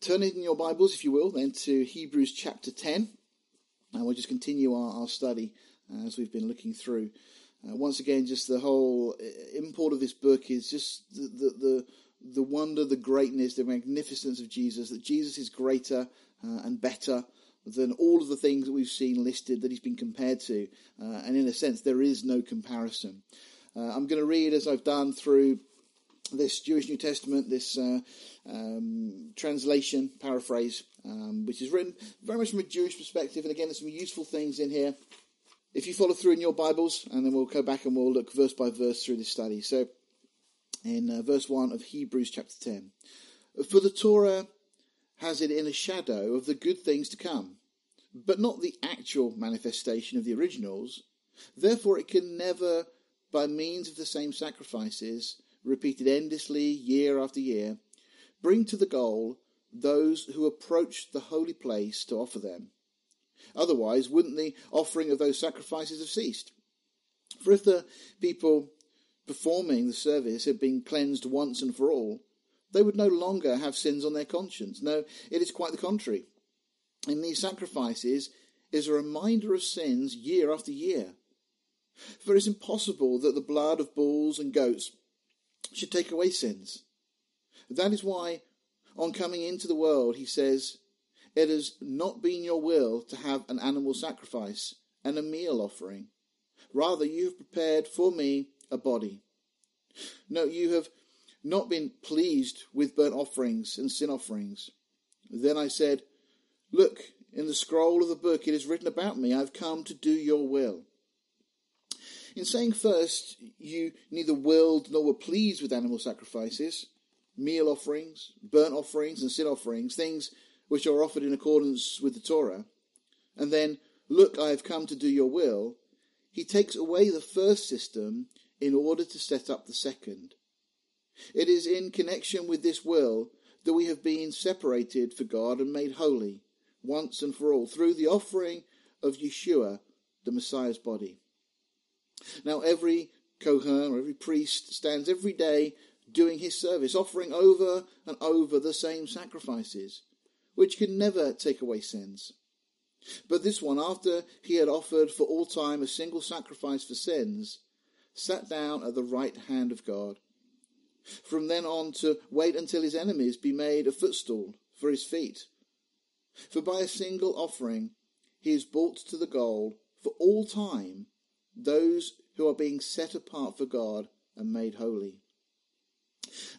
turn in your Bibles, if you will, then to Hebrews chapter 10, and we'll just continue our, our study uh, as we've been looking through. Uh, once again, just the whole uh, import of this book is just the, the, the, the wonder, the greatness, the magnificence of Jesus, that Jesus is greater uh, and better than all of the things that we've seen listed that he's been compared to. Uh, and in a sense, there is no comparison. I'm going to read as I've done through this Jewish New Testament, this uh, um, translation, paraphrase, um, which is written very much from a Jewish perspective. And again, there's some useful things in here. If you follow through in your Bibles, and then we'll go back and we'll look verse by verse through this study. So, in uh, verse 1 of Hebrews chapter 10, For the Torah has it in a shadow of the good things to come, but not the actual manifestation of the originals. Therefore, it can never, by means of the same sacrifices, repeated endlessly year after year, bring to the goal those who approach the holy place to offer them. Otherwise, wouldn't the offering of those sacrifices have ceased? For if the people performing the service had been cleansed once and for all, they would no longer have sins on their conscience. No, it is quite the contrary. In these sacrifices is a reminder of sins year after year. For it is impossible that the blood of bulls and goats should take away sins. That is why, on coming into the world, he says, It has not been your will to have an animal sacrifice and a meal offering. Rather, you have prepared for me a body. No, you have not been pleased with burnt offerings and sin offerings. Then I said, Look, in the scroll of the book it is written about me, I have come to do your will. In saying first, you neither willed nor were pleased with animal sacrifices, meal offerings, burnt offerings, and sin offerings, things which are offered in accordance with the Torah, and then, look, I have come to do your will, he takes away the first system in order to set up the second. It is in connection with this will that we have been separated for God and made holy, once and for all, through the offering of Yeshua, the Messiah's body. Now, every Kohen or every priest stands every day doing his service, offering over and over the same sacrifices, which can never take away sins. But this one, after he had offered for all time a single sacrifice for sins, sat down at the right hand of God. From then on to wait until his enemies be made a footstool for his feet. For by a single offering he is brought to the goal for all time those who are being set apart for God and made holy.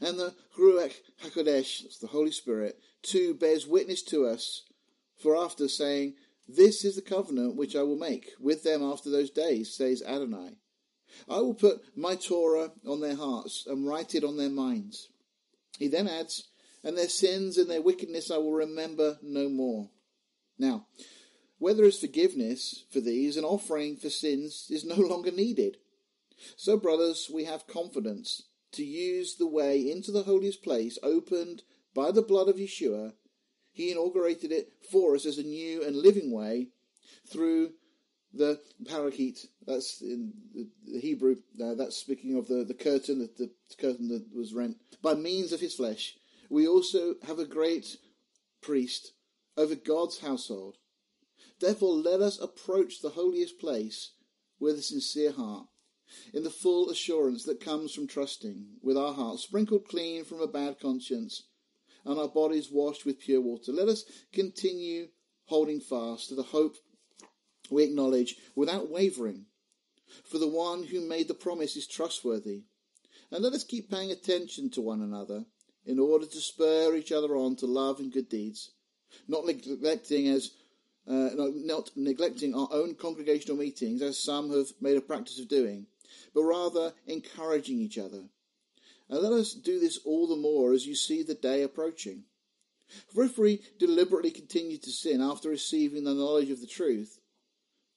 And the Ruach HaKodesh, the Holy Spirit, too bears witness to us, for after saying, This is the covenant which I will make with them after those days, says Adonai. I will put my Torah on their hearts and write it on their minds. He then adds, And their sins and their wickedness I will remember no more. Now, where there is forgiveness for these, an offering for sins is no longer needed. So, brothers, we have confidence to use the way into the holiest place opened by the blood of Yeshua. He inaugurated it for us as a new and living way through the parokhet. That's in the Hebrew. Uh, that's speaking of the, the curtain, the, the curtain that was rent by means of his flesh. We also have a great priest over God's household. Therefore, let us approach the holiest place with a sincere heart, in the full assurance that comes from trusting, with our hearts sprinkled clean from a bad conscience, and our bodies washed with pure water. Let us continue holding fast to the hope we acknowledge without wavering, for the one who made the promise is trustworthy. And let us keep paying attention to one another in order to spur each other on to love and good deeds, not neglecting as uh, not neglecting our own congregational meetings, as some have made a practice of doing, but rather encouraging each other. And let us do this all the more as you see the day approaching. For if we deliberately continue to sin after receiving the knowledge of the truth,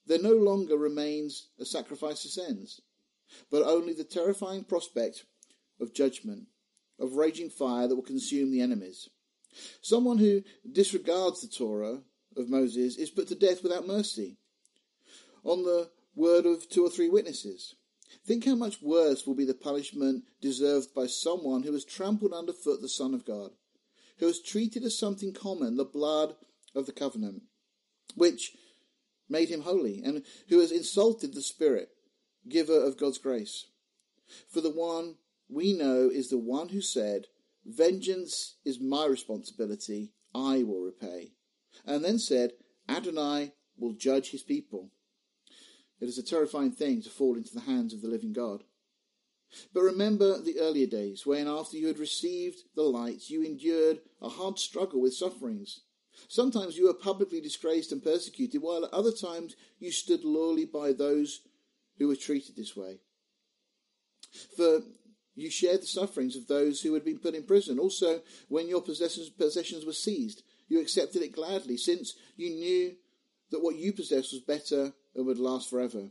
there no longer remains a sacrifice for sins, but only the terrifying prospect of judgment, of raging fire that will consume the enemies. Someone who disregards the Torah of Moses is put to death without mercy on the word of two or three witnesses. Think how much worse will be the punishment deserved by someone who has trampled underfoot the Son of God, who has treated as something common the blood of the covenant, which made him holy, and who has insulted the Spirit, giver of God's grace. For the one we know is the one who said, Vengeance is my responsibility, I will repay. And then said, Adonai will judge his people. It is a terrifying thing to fall into the hands of the living God. But remember the earlier days when, after you had received the light, you endured a hard struggle with sufferings. Sometimes you were publicly disgraced and persecuted, while at other times you stood loyally by those who were treated this way. For you shared the sufferings of those who had been put in prison. Also, when your possessions, possessions were seized, you accepted it gladly, since you knew that what you possessed was better and would last forever.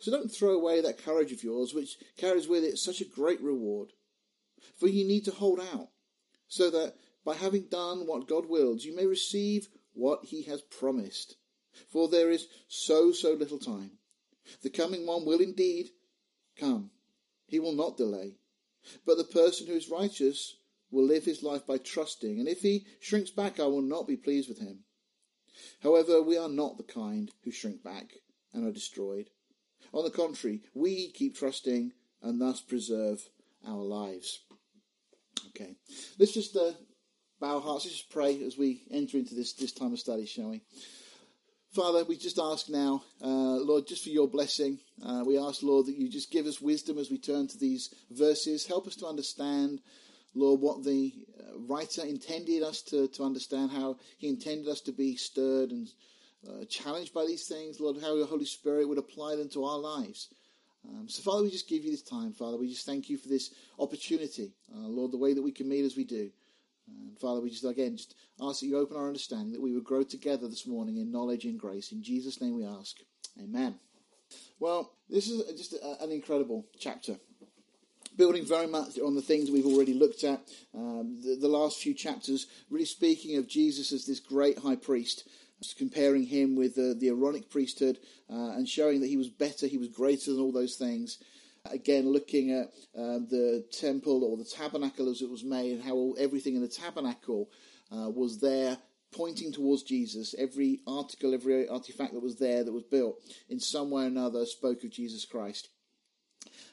So don't throw away that courage of yours, which carries with it such a great reward. For you need to hold out, so that by having done what God wills, you may receive what he has promised. For there is so, so little time. The coming one will indeed come. He will not delay. But the person who is righteous will live his life by trusting, and if he shrinks back, I will not be pleased with him. However, we are not the kind who shrink back and are destroyed. On the contrary, we keep trusting and thus preserve our lives. Okay, let's just uh, bow our hearts, let's just pray as we enter into this, this time of study, shall we? Father, we just ask now, uh, Lord, just for your blessing. Uh, we ask, Lord, that you just give us wisdom as we turn to these verses. Help us to understand, Lord, what the uh, writer intended us to, to understand, how he intended us to be stirred and uh, challenged by these things, Lord, how your Holy Spirit would apply them to our lives. Um, so, Father, we just give you this time, Father. We just thank you for this opportunity, uh, Lord, the way that we can meet as we do. And Father, we just again just ask that you open our understanding, that we would grow together this morning in knowledge and grace. In Jesus' name we ask. Amen. Well, this is just a, an incredible chapter. Building very much on the things we've already looked at, um, the, the last few chapters, really speaking of Jesus as this great high priest comparing him with uh, the Aaronic priesthood uh, and showing that he was better, he was greater than all those things. Again, looking at uh, the temple or the tabernacle as it was made, and how everything in the tabernacle uh, was there pointing towards Jesus. Every article, every artifact that was there that was built in some way or another spoke of Jesus Christ.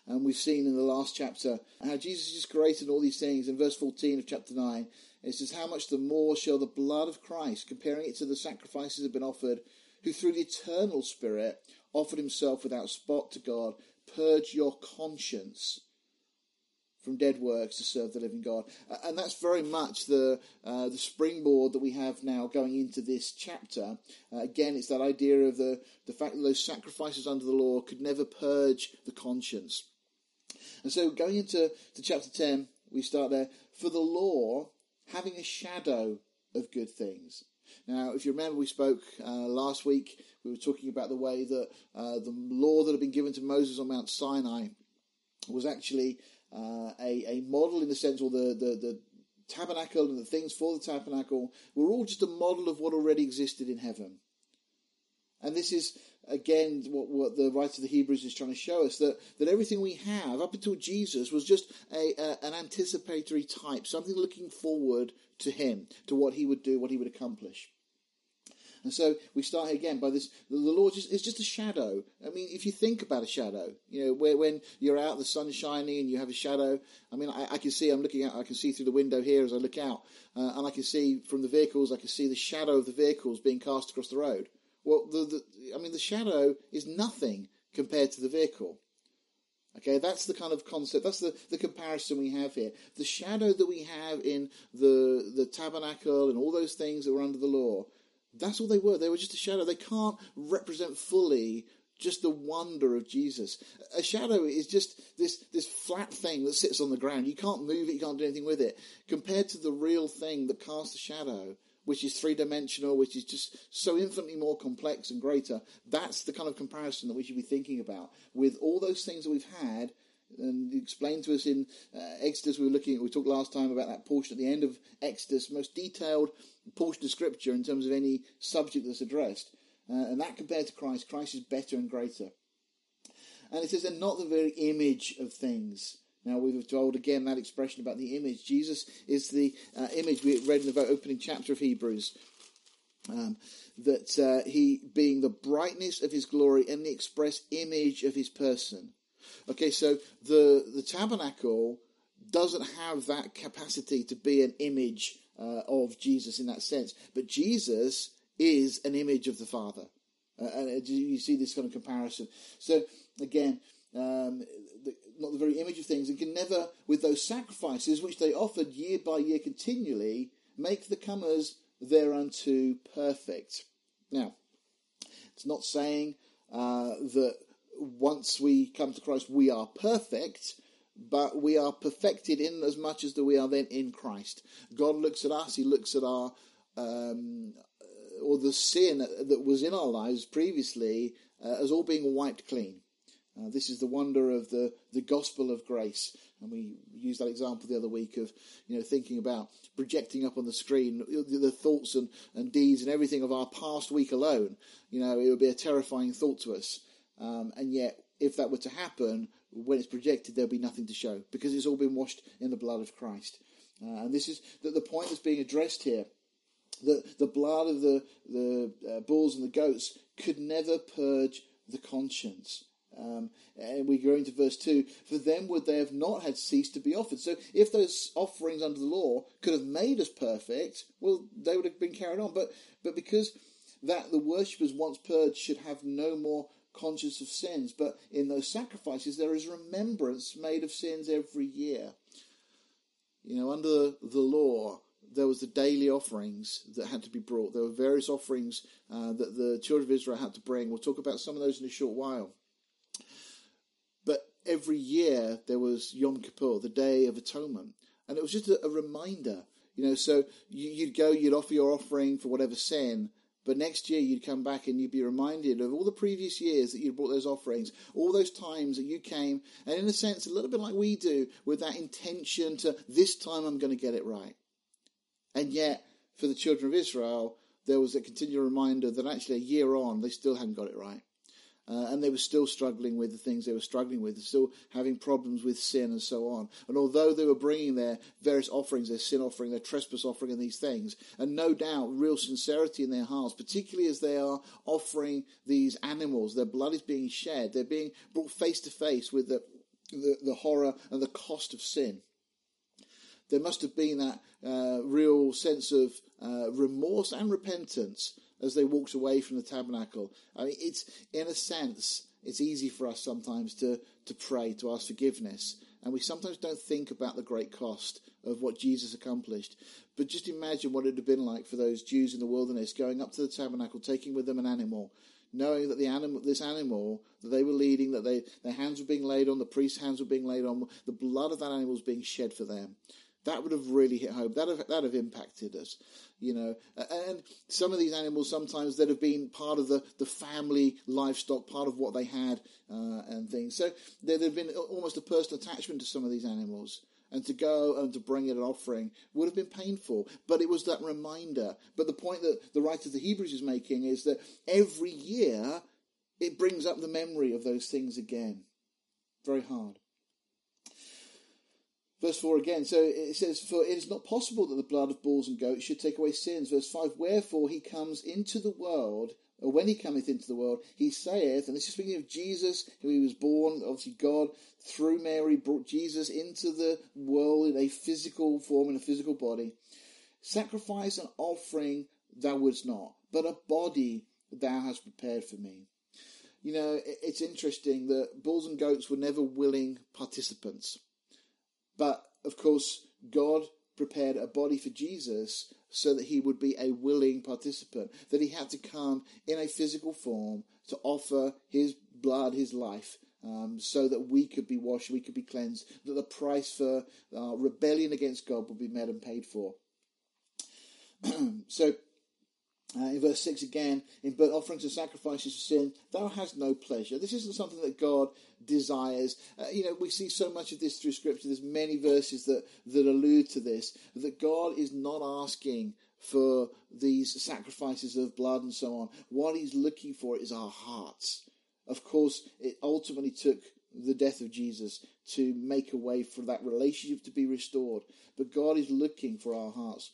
And we've seen in the last chapter how Jesus is created all these things. In verse 14 of chapter 9, it says, How much the more shall the blood of Christ, comparing it to the sacrifices that have been offered, who through the eternal Spirit offered himself without spot to God, purge your conscience from dead works to serve the living God. And that's very much the uh, the springboard that we have now going into this chapter. Uh, again, it's that idea of the, the fact that those sacrifices under the law could never purge the conscience. And so going into to chapter 10, we start there. For the law, having a shadow of good things. Now, if you remember, we spoke uh, last week, we were talking about the way that uh, the law that had been given to Moses on Mount Sinai was actually uh, a, a model in the sense, or the, the, the tabernacle and the things for the tabernacle were all just a model of what already existed in heaven. And this is again what, what the writer of the Hebrews is trying to show us that, that everything we have up until Jesus was just a, a, an anticipatory type, something looking forward to him, to what he would do, what he would accomplish. And so we start again by this. The Lord is just a shadow. I mean, if you think about a shadow, you know, where when you're out, the sun's shining, and you have a shadow. I mean, I, I can see. I'm looking out. I can see through the window here as I look out, uh, and I can see from the vehicles. I can see the shadow of the vehicles being cast across the road. Well, the, the I mean, the shadow is nothing compared to the vehicle. Okay, that's the kind of concept, that's the, the comparison we have here. The shadow that we have in the, the tabernacle and all those things that were under the law that's all they were. They were just a shadow. They can't represent fully just the wonder of Jesus. A shadow is just this, this flat thing that sits on the ground. You can't move it, you can't do anything with it. Compared to the real thing that casts a shadow, which is three dimensional, which is just so infinitely more complex and greater, that's the kind of comparison that we should be thinking about. With all those things that we've had, and explained to us in uh, Exodus, we were looking at, we talked last time about that portion at the end of Exodus, most detailed portion of scripture in terms of any subject that's addressed. Uh, and that compared to Christ, Christ is better and greater. And it says, and not the very image of things Now we've told again that expression about the image. Jesus is the uh, image we read in the very opening chapter of Hebrews. Um, that uh, he being the brightness of his glory and the express image of his person. Okay, so the the tabernacle doesn't have that capacity to be an image uh, of Jesus in that sense, but Jesus is an image of the Father, uh, and you see this kind of comparison. So again, um, not the very image of things, and can never, with those sacrifices which they offered year by year continually, make the comers thereunto perfect. Now, it's not saying uh, that once we come to Christ we are perfect, but we are perfected in as much as that we are then in Christ. God looks at us, He looks at our um, or the sin that was in our lives previously uh, as all being wiped clean. Uh, this is the wonder of the, the gospel of grace. And we used that example the other week of, you know, thinking about projecting up on the screen the, the thoughts and, and deeds and everything of our past week alone. You know, it would be a terrifying thought to us. Um, and yet, if that were to happen, when it's projected, there'll be nothing to show because it's all been washed in the blood of Christ. Uh, and this is the, the point that's being addressed here. The, the blood of the, the uh, bulls and the goats could never purge the conscience. Um, and we go into verse 2 For them would they have not had ceased to be offered. So if those offerings under the law could have made us perfect, well, they would have been carried on. But, but because that the worshippers once purged should have no more conscience of sins, but in those sacrifices there is remembrance made of sins every year. You know, under the law, there was the daily offerings that had to be brought. There were various offerings uh, that the children of Israel had to bring. We'll talk about some of those in a short while every year there was Yom Kippur, the Day of Atonement, and it was just a, a reminder. You know, so you, would go, you'd offer your offering for whatever sin, but next year you'd come back and you'd be reminded of all the previous years that you'd brought those offerings, all those times that you came, and in a sense, a little bit like we do, with that intention to this time I'm going to get it right. And yet, for the children of Israel, there was a continual reminder that actually a year on they still hadn't got it right. Uh, and they were still struggling with the things they were struggling with, still having problems with sin and so on. And although they were bringing their various offerings, their sin offering, their trespass offering, and these things, and no doubt real sincerity in their hearts, particularly as they are offering these animals, their blood is being shed, they're being brought face to face with the, the, the horror and the cost of sin. There must have been that uh, real sense of uh, remorse and repentance as they walked away from the tabernacle. I mean, it's in a sense, it's easy for us sometimes to, to pray, to ask forgiveness. And we sometimes don't think about the great cost of what Jesus accomplished. But just imagine what it would have been like for those Jews in the wilderness going up to the tabernacle, taking with them an animal, knowing that the animal, this animal that they were leading, that they, their hands were being laid on, the priest's hands were being laid on, the blood of that animal was being shed for them. That would have really hit home. That have that have impacted us, you know. And some of these animals sometimes that have been part of the, the family livestock, part of what they had uh, and things. So there have been almost a personal attachment to some of these animals. And to go and to bring it an offering would have been painful, but it was that reminder. But the point that the writer of the Hebrews is making is that every year it brings up the memory of those things again. Very hard. Verse 4 again, so it says, For it is not possible that the blood of bulls and goats should take away sins. Verse 5, Wherefore he comes into the world, or when he cometh into the world, he saith, and this is speaking of Jesus, who he was born, obviously God, through Mary, brought Jesus into the world in a physical form, in a physical body. Sacrifice and offering thou wouldst not, but a body thou hast prepared for me. You know, it's interesting that bulls and goats were never willing participants. But of course, God prepared a body for Jesus so that he would be a willing participant, that he had to come in a physical form to offer his blood, his life, um, so that we could be washed, we could be cleansed, that the price for uh, rebellion against God would be met and paid for. so uh, in verse 6 again, in burnt offerings and sacrifices for sin, thou hast no pleasure. This isn't something that God desires. Uh, you know, we see so much of this through Scripture. There's many verses that, that allude to this, that God is not asking for these sacrifices of blood and so on. What he's looking for is our hearts. Of course, it ultimately took the death of Jesus to make a way for that relationship to be restored. But God is looking for our hearts.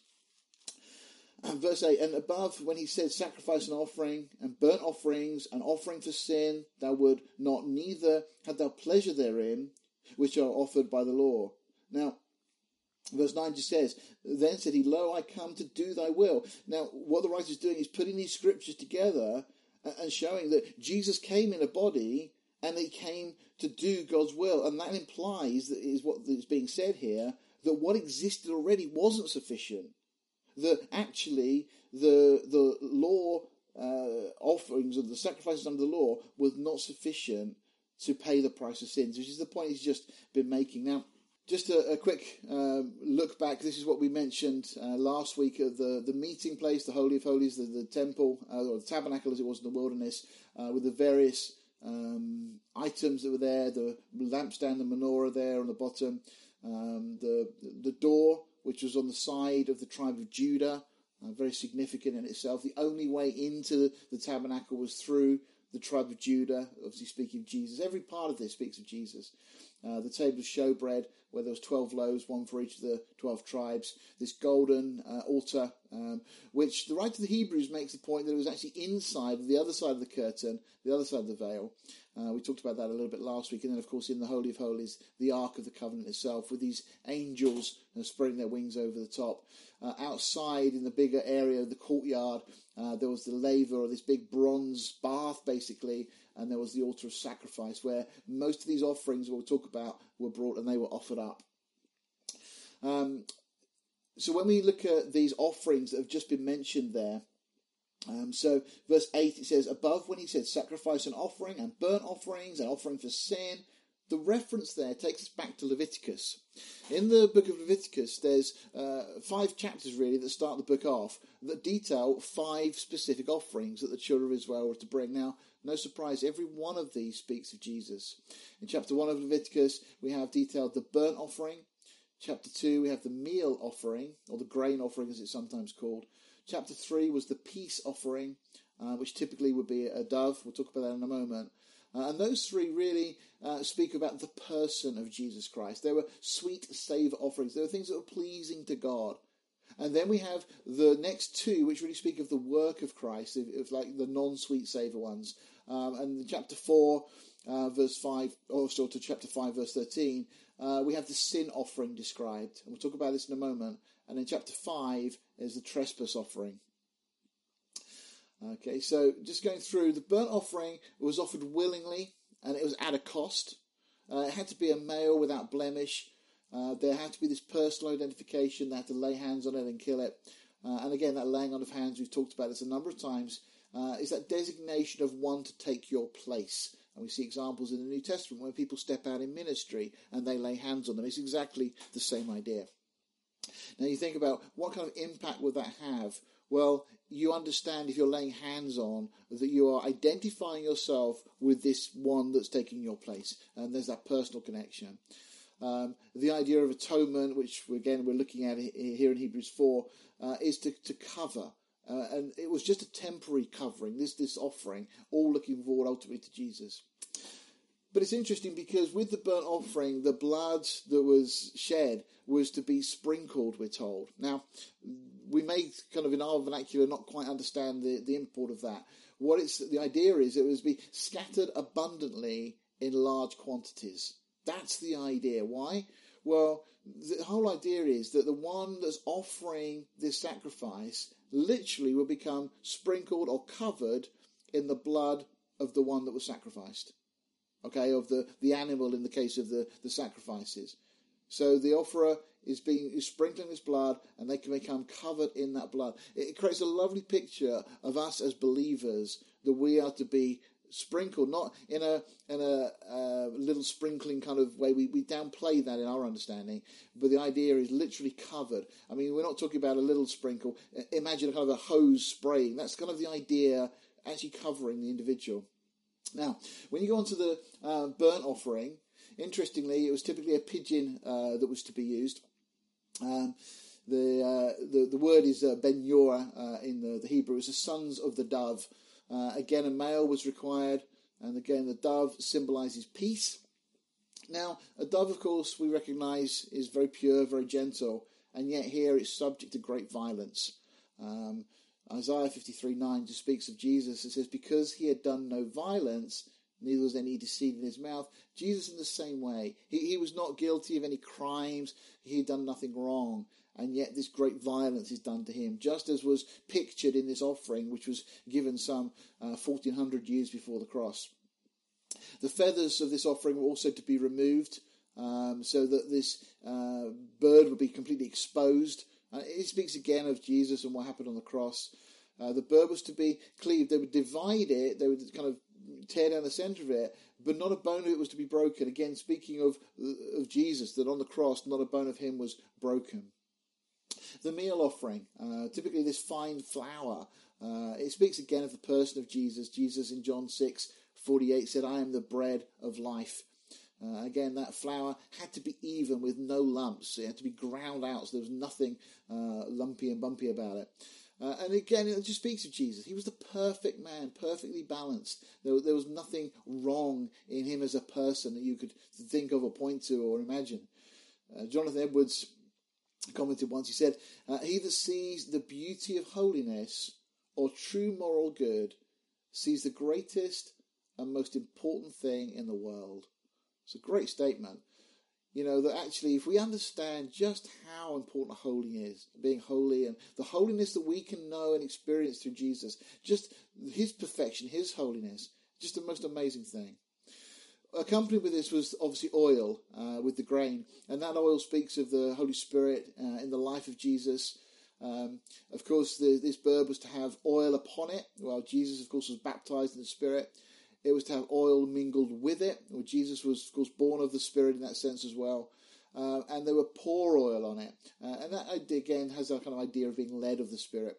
And verse 8, and above, when he said sacrifice and offering, and burnt offerings, and offering for sin, thou would not, neither had thou pleasure therein, which are offered by the law. Now, verse 9 just says, Then said he, Lo, I come to do thy will. Now, what the writer is doing is putting these scriptures together and showing that Jesus came in a body and he came to do God's will. And that implies, that is what is being said here, that what existed already wasn't sufficient that actually the the law uh, offerings of the sacrifices under the law was not sufficient to pay the price of sins, which is the point he's just been making. Now, just a, a quick uh, look back. This is what we mentioned uh, last week of the, the meeting place, the Holy of Holies, the, the temple, uh, or the tabernacle as it was in the wilderness, uh, with the various um, items that were there, the lampstand, the menorah there on the bottom, um, the the door which was on the side of the tribe of Judah, uh, very significant in itself. The only way into the tabernacle was through the tribe of Judah, obviously speaking of Jesus. Every part of this speaks of Jesus. Uh, the table of showbread, where there was 12 loaves, one for each of the 12 tribes. This golden uh, altar, um, which the writer of the Hebrews makes the point that it was actually inside, the other side of the curtain, the other side of the veil. Uh, we talked about that a little bit last week. And then, of course, in the Holy of Holies, the Ark of the Covenant itself, with these angels uh, spreading their wings over the top. Uh, outside, in the bigger area of the courtyard, uh, there was the laver, or this big bronze bath, basically, and there was the altar of sacrifice, where most of these offerings we'll talk about were brought and they were offered up. Um, so when we look at these offerings that have just been mentioned there, um, so, verse 8 it says, Above when he said sacrifice and offering and burnt offerings and offering for sin, the reference there takes us back to Leviticus. In the book of Leviticus, there's uh, five chapters really that start the book off that detail five specific offerings that the children of Israel were to bring. Now, no surprise, every one of these speaks of Jesus. In chapter 1 of Leviticus, we have detailed the burnt offering. Chapter 2, we have the meal offering, or the grain offering as it's sometimes called. Chapter 3 was the peace offering, uh, which typically would be a dove. We'll talk about that in a moment. Uh, and those three really uh, speak about the person of Jesus Christ. They were sweet savour offerings. They were things that were pleasing to God. And then we have the next two, which really speak of the work of Christ, if, if like the non-sweet savour ones. Um, and in chapter 4, uh, verse 5, also to chapter 5, verse 13, uh, we have the sin offering described. And we'll talk about this in a moment. And in chapter 5 is the trespass offering. Okay, so just going through, the burnt offering was offered willingly and it was at a cost. Uh, it had to be a male without blemish. Uh, there had to be this personal identification. They had to lay hands on it and kill it. Uh, and again, that laying on of hands, we've talked about this a number of times, uh, is that designation of one to take your place. And we see examples in the New Testament where people step out in ministry and they lay hands on them. It's exactly the same idea. Now you think about what kind of impact would that have? Well, you understand if you're laying hands on that you are identifying yourself with this one that's taking your place, and there's that personal connection. Um, the idea of atonement, which again we're looking at here in Hebrews 4, uh, is to, to cover. Uh, and it was just a temporary covering, this, this offering, all looking forward ultimately to Jesus. But it's interesting because with the burnt offering, the blood that was shed was to be sprinkled, we're told. Now, we may kind of in our vernacular not quite understand the, the import of that. What it's the idea is it was to be scattered abundantly in large quantities. That's the idea. Why? Well, the whole idea is that the one that's offering this sacrifice literally will become sprinkled or covered in the blood of the one that was sacrificed okay, of the, the animal in the case of the, the sacrifices. So the offerer is being is sprinkling his blood, and they can become covered in that blood. It, creates a lovely picture of us as believers that we are to be sprinkled, not in a in a uh, little sprinkling kind of way. We, we downplay that in our understanding, but the idea is literally covered. I mean, we're not talking about a little sprinkle. Imagine a kind of a hose spraying. That's kind of the idea, actually covering the individual. Now, when you go on to the uh, burnt offering, interestingly, it was typically a pigeon uh, that was to be used. Um, the, uh, the, the word is uh, ben Yorah uh, in the, the Hebrew. It's the sons of the dove. Uh, again, a male was required, and again, the dove symbolizes peace. Now, a dove, of course, we recognise is very pure, very gentle, and yet here it's subject to great violence. Um, Isaiah 53 9 just speaks of Jesus. It says, Because he had done no violence, neither was any deceit in his mouth. Jesus, in the same way, he, he was not guilty of any crimes, he had done nothing wrong, and yet this great violence is done to him, just as was pictured in this offering, which was given some uh, 1400 years before the cross. The feathers of this offering were also to be removed. Um, so that this uh, bird would be completely exposed. Uh, it speaks again of Jesus and what happened on the cross. Uh, the bird was to be cleaved. They would divide it. They would kind of tear down the centre of it, but not a bone of it was to be broken. Again, speaking of of Jesus, that on the cross, not a bone of him was broken. The meal offering, uh, typically this fine flour, uh, it speaks again of the person of Jesus. Jesus in John six 48 said, I am the bread of life. Uh, again, that flour had to be even with no lumps. It had to be ground out, so there was nothing uh, lumpy and bumpy about it. Uh, and again, it just speaks of Jesus. He was the perfect man, perfectly balanced. There, there, was nothing wrong in him as a person that you could think of or point to or imagine. Uh, Jonathan Edwards commented once, he said, uh, He that sees the beauty of holiness or true moral good sees the greatest and most important thing in the world. It's a great statement. You know, that actually, if we understand just how important holy is, being holy, and the holiness that we can know and experience through Jesus, just his perfection, his holiness, just the most amazing thing. Accompanied with this was obviously oil uh, with the grain, and that oil speaks of the Holy Spirit uh, in the life of Jesus. Um, of course, the, this bird was to have oil upon it, while Jesus, of course, was baptized in the Spirit. It was to have oil mingled with it. Well, Jesus was, of course, born of the Spirit in that sense as well. Uh, and there were pour oil on it. Uh, and that, again, has that kind of idea of being led of the Spirit.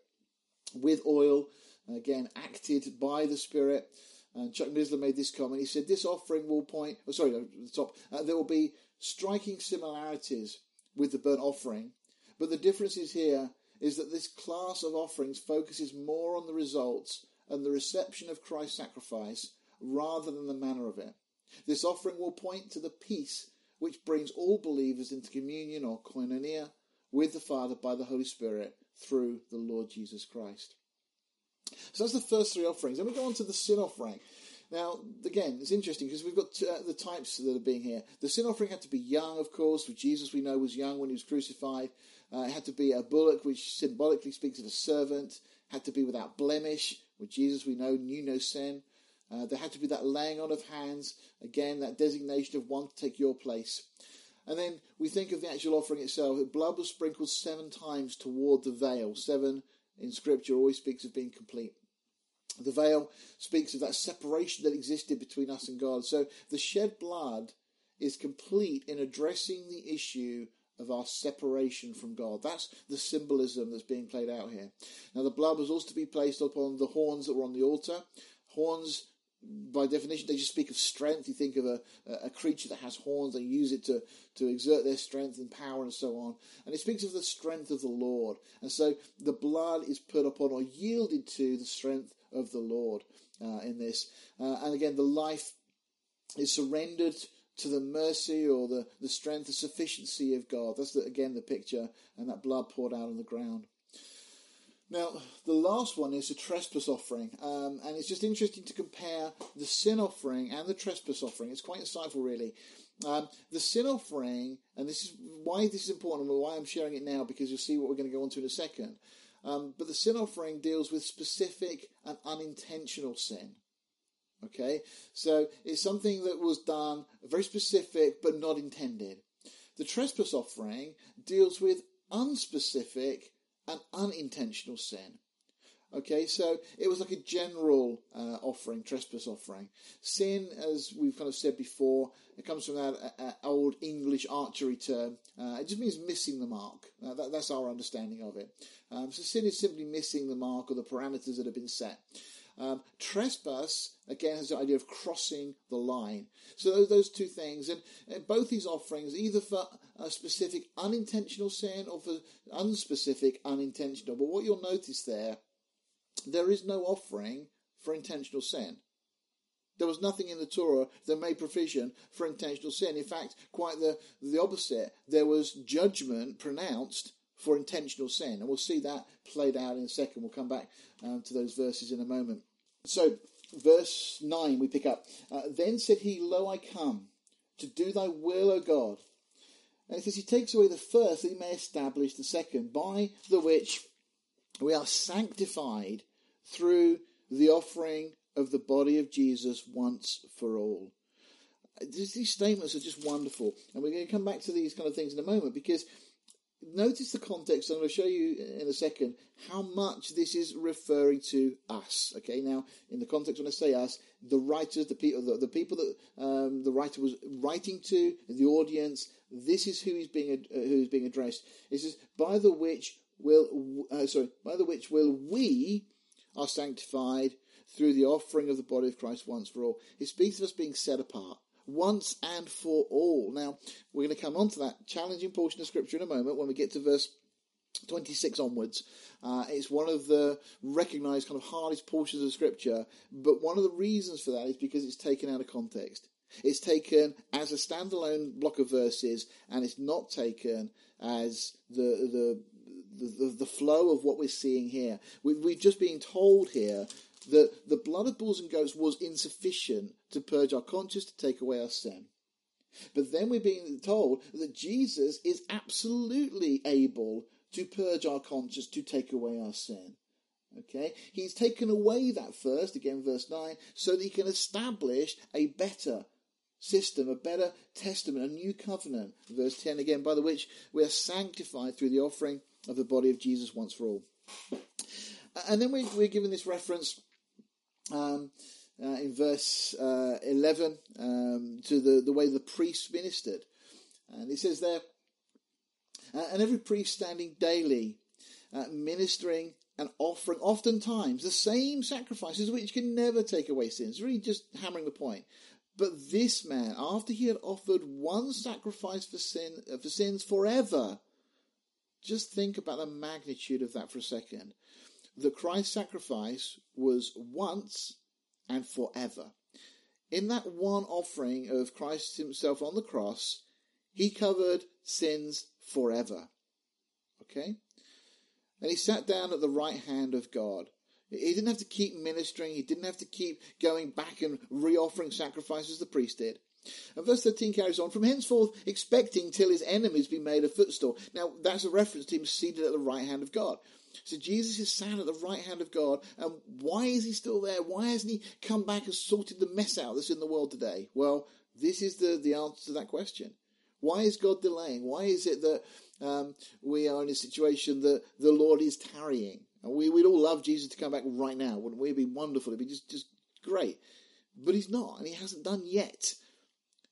With oil, again, acted by the Spirit. And Chuck Missler made this comment. He said, This offering will point, oh, sorry, the top, uh, there will be striking similarities with the burnt offering. But the difference is here is that this class of offerings focuses more on the results and the reception of Christ's sacrifice rather than the manner of it. This offering will point to the peace which brings all believers into communion or koinonia with the Father by the Holy Spirit through the Lord Jesus Christ. So that's the first three offerings. Then we go on to the sin offering. Now, again, it's interesting because we've got uh, the types that are being here. The sin offering had to be young, of course, which Jesus we know was young when he was crucified. Uh, it had to be a bullock, which symbolically speaks of a servant. It had to be without blemish, which Jesus we know knew no sin. Uh, there had to be that laying on of hands, again, that designation of one to take your place. And then we think of the actual offering itself. Blood was sprinkled seven times toward the veil. Seven in Scripture always speaks of being complete. The veil speaks of that separation that existed between us and God. So the shed blood is complete in addressing the issue of our separation from God. That's the symbolism that's being played out here. Now, the blood was also to be placed upon the horns that were on the altar. Horns by definition, they just speak of strength. You think of a, a creature that has horns, they use it to, to exert their strength and power and so on. And it speaks of the strength of the Lord. And so the blood is put upon or yielded to the strength of the Lord uh, in this. Uh, and again, the life is surrendered to the mercy or the, the strength, the sufficiency of God. That's, the, again, the picture, and that blood poured out on the ground. Now, the last one is a trespass offering, um, and it's just interesting to compare the sin offering and the trespass offering. It's quite insightful, really. Um, the sin offering, and this is why this is important and why I'm sharing it now, because you'll see what we're going to go on to in a second. Um, but the sin offering deals with specific and unintentional sin. Okay, so it's something that was done very specific but not intended. The trespass offering deals with unspecific an unintentional sin. Okay, so it was like a general uh, offering, trespass offering. Sin, as we've kind of said before, it comes from that uh, uh old English archery term. Uh, it just means missing the mark. Uh, that, that's our understanding of it. Um, so sin is simply missing the mark or the parameters that have been set. Um, trespass, again, has the idea of crossing the line. So those, those two things, and, and, both these offerings, either for a specific unintentional sin or for unspecific unintentional. But what you'll notice there, there is no offering for intentional sin. There was nothing in the Torah that made provision for intentional sin. In fact, quite the, the opposite. There was judgment pronounced for intentional sin. And we'll see that played out in a second. We'll come back um, to those verses in a moment. So, verse 9, we pick up. Uh, then said he, Lo, I come to do thy will, O God. And it says he takes away the first that he may establish the second, by the which we are sanctified through the offering of the body of Jesus once for all. These statements are just wonderful, and we're going to come back to these kind of things in a moment because notice the context. I'm going to show you in a second how much this is referring to us. Okay, now in the context when I say us, the writers, the people, the, the people that um, the writer was writing to, the audience. This is who is being uh, who is being addressed. It says, "By the which will uh, sorry, by the which will we are sanctified through the offering of the body of Christ once for all." It speaks of us being set apart once and for all. Now, we're going to come on to that challenging portion of Scripture in a moment when we get to verse 26 onwards. Uh, it's one of the recognized kind of hardest portions of Scripture, but one of the reasons for that is because it's taken out of context. It's taken as a standalone block of verses, and it's not taken as the the the, the flow of what we're seeing here. We, we've just been told here that the blood of bulls and goats was insufficient to purge our conscience, to take away our sin. But then we're being told that Jesus is absolutely able to purge our conscience, to take away our sin. Okay? He's taken away that first, again, verse 9, so that he can establish a better system, a better testament, a new covenant. Verse 10 again, by the which we are sanctified through the offering of the body of Jesus once for all. And then we, are given this reference um, uh, in verse uh, 11 um, to the, the way the priests ministered. And it says there, and every priest standing daily, uh, ministering and offering oftentimes the same sacrifices which can never take away sins. Really just hammering the point. But this man, after he had offered one sacrifice for sin uh, for sins forever, just think about the magnitude of that for a second the Christ sacrifice was once and forever. In that one offering of Christ himself on the cross, he covered sins forever. Okay? And he sat down at the right hand of God. He didn't have to keep ministering. He didn't have to keep going back and re-offering sacrifices the priest did. And verse 13 carries on, from henceforth expecting till his enemies be made a footstool. Now, that's a reference to him seated at the right hand of God. So Jesus is sat at the right hand of God, and why is he still there? Why hasn't he come back and sorted the mess out that's in the world today? Well, this is the, the answer to that question. Why is God delaying? Why is it that um, we are in a situation that the Lord is tarrying? And we, we'd all love Jesus to come back right now, wouldn't we? It'd be wonderful. It'd be just, just great. But he's not, and he hasn't done yet.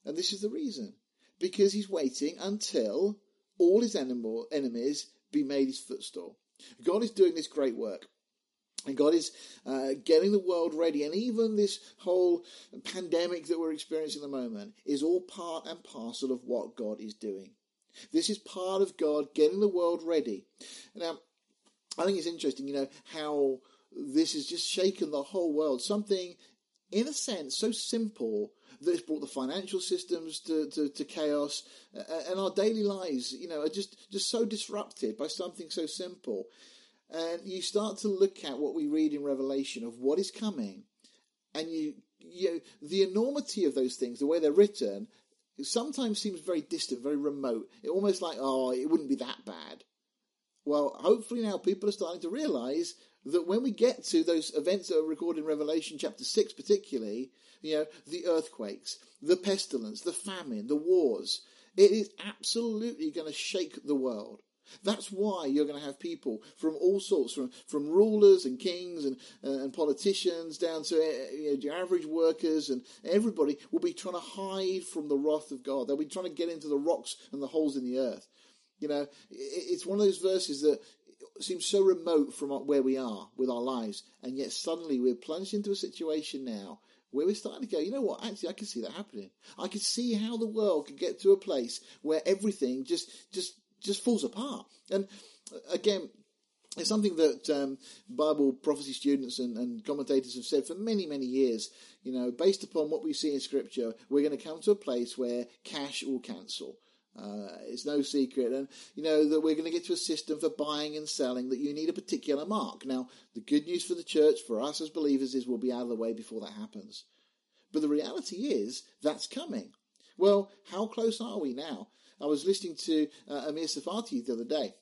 And this is the reason. Because he's waiting until all his enemies be made his footstool. God is doing this great work. And God is uh, getting the world ready. And even this whole pandemic that we're experiencing at the moment is all part and parcel of what God is doing. This is part of God getting the world ready. Now, I think it's interesting, you know, how this has just shaken the whole world. Something, in a sense, so simple that has brought the financial systems to, to, to chaos, uh, and our daily lives, you know, are just, just so disrupted by something so simple. And you start to look at what we read in Revelation of what is coming, and you, you know, the enormity of those things, the way they're written, sometimes seems very distant, very remote. It almost like, oh, it wouldn't be that bad. Well, hopefully now people are starting to realize that when we get to those events that are recorded in Revelation chapter 6 particularly, you know, the earthquakes, the pestilence, the famine, the wars. It is absolutely going to shake the world. That's why you're going to have people from all sorts, from, from rulers and kings and, uh, and politicians down to uh, you know, your average workers and everybody will be trying to hide from the wrath of God. They'll be trying to get into the rocks and the holes in the earth. You know, it's one of those verses that seems so remote from where we are with our lives, and yet suddenly we're plunged into a situation now where we're starting to go, you know what, actually I can see that happening. I can see how the world could get to a place where everything just, just, just falls apart. And uh, again, It's something that um, Bible prophecy students and, and, commentators have said for many, many years. You know, based upon what we see in Scripture, we're going to come to a place where cash will cancel. Uh, it's no secret, and you know that we're going to get to a system for buying and selling that you need a particular mark. Now, the good news for the church, for us as believers, is we'll be out of the way before that happens. But the reality is that's coming. Well, how close are we now? I was listening to uh, Amir Tsarfati the other day,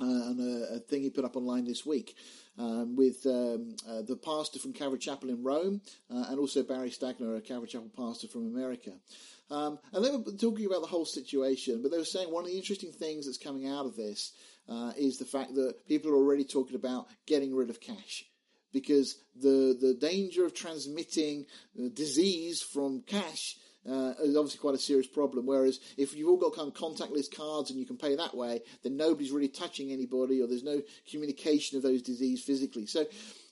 uh, and a, a, thing he put up online this week um, with um, uh, the pastor from Calvary Chapel in Rome uh, and also Barry Stagner, a Calvary Chapel pastor from America. Um, and they were talking about the whole situation, but they were saying one of the interesting things that's coming out of this uh, is the fact that people are already talking about getting rid of cash. Because the, the danger of transmitting disease from cash uh, is obviously quite a serious problem. Whereas if you've all got kind of contactless cards and you can pay that way, then nobody's really touching anybody, or there's no communication of those disease physically. So,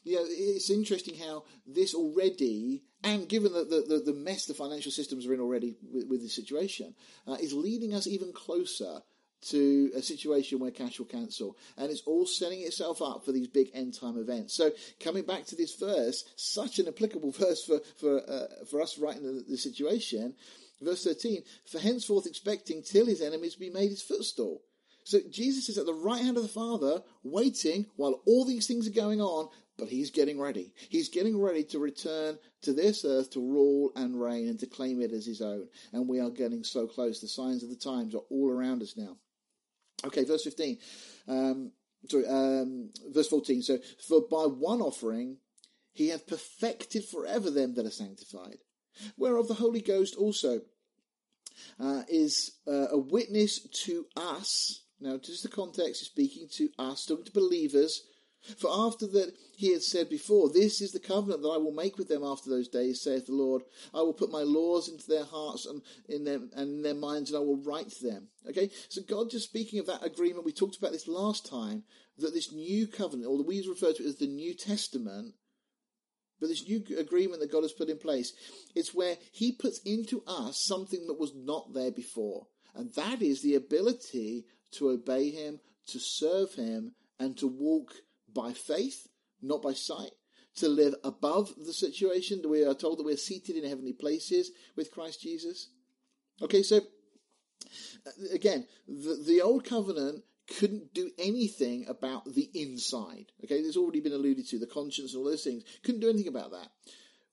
you know, it's interesting how this already, and given the, the, the mess the financial systems are in already with, with this situation, uh, is leading us even closer to a situation where cash will cancel. And it's all setting itself up for these big end time events. So coming back to this verse, such an applicable verse for, for, uh, for us right in the, the situation. Verse 13, for henceforth expecting till his enemies be made his footstool. So Jesus is at the right hand of the Father, waiting while all these things are going on, but he's getting ready. He's getting ready to return to this earth to rule and reign and to claim it as his own. And we are getting so close. The signs of the times are all around us now. Okay, verse 15. Um, sorry, um, verse 14. So, for by one offering he hath perfected forever them that are sanctified, whereof the Holy Ghost also uh, is uh, a witness to us. Now, just the context is speaking to us, talking to believers for after that he had said before, This is the covenant that I will make with them after those days, saith the Lord. I will put my laws into their hearts and in them and in their minds, and I will write them. Okay, so God just speaking of that agreement, we talked about this last time, that this new covenant, or we refer to it as the New Testament, but this new agreement that God has put in place, it's where He puts into us something that was not there before. And that is the ability to obey Him, to serve Him, and to walk by faith, not by sight, to live above the situation. That we are told that we're seated in heavenly places with Christ Jesus. Okay, so again, the, the old covenant couldn't do anything about the inside. Okay, there's already been alluded to the conscience and all those things. Couldn't do anything about that.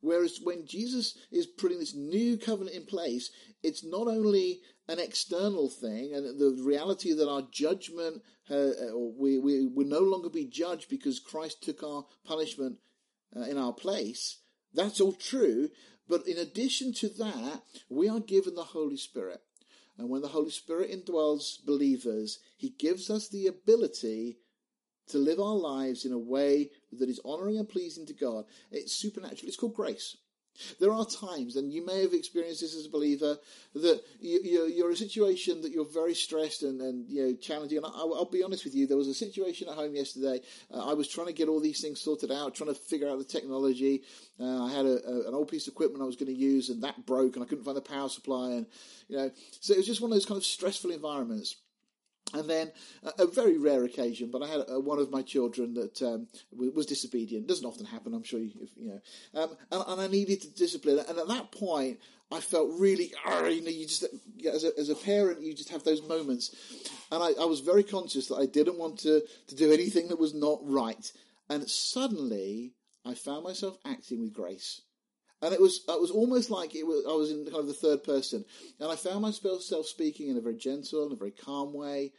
Whereas when Jesus is putting this new covenant in place, it's not only an external thing, and the reality that our judgment, uh, we, we will no longer be judged because Christ took our punishment uh, in our place. That's all true. But in addition to that, we are given the Holy Spirit. And when the Holy Spirit indwells believers, He gives us the ability to live our lives in a way that is honoring and pleasing to God. It's supernatural. It's called grace. There are times, and you may have experienced this as a believer, that you, are a situation that you're very stressed and, and you know challenging. And I, will be honest with you, there was a situation at home yesterday. Uh, I was trying to get all these things sorted out, trying to figure out the technology. Uh, I had a, a, an old piece of equipment I was going to use, and that broke, and I couldn't find the power supply, and you know, so it was just one of those kind of stressful environments. And then a very rare occasion, but I had one of my children that um, was disobedient. Doesn't often happen, I'm sure you, if, you know. Um, and, and, I needed to discipline. And at that point, I felt really, you know, you just as a, as a parent, you just have those moments. And I, I was very conscious that I didn't want to to do anything that was not right. And suddenly, I found myself acting with grace. And it was it was almost like it was I was in kind of the third person, and I found myself speaking in a very gentle and a very calm way,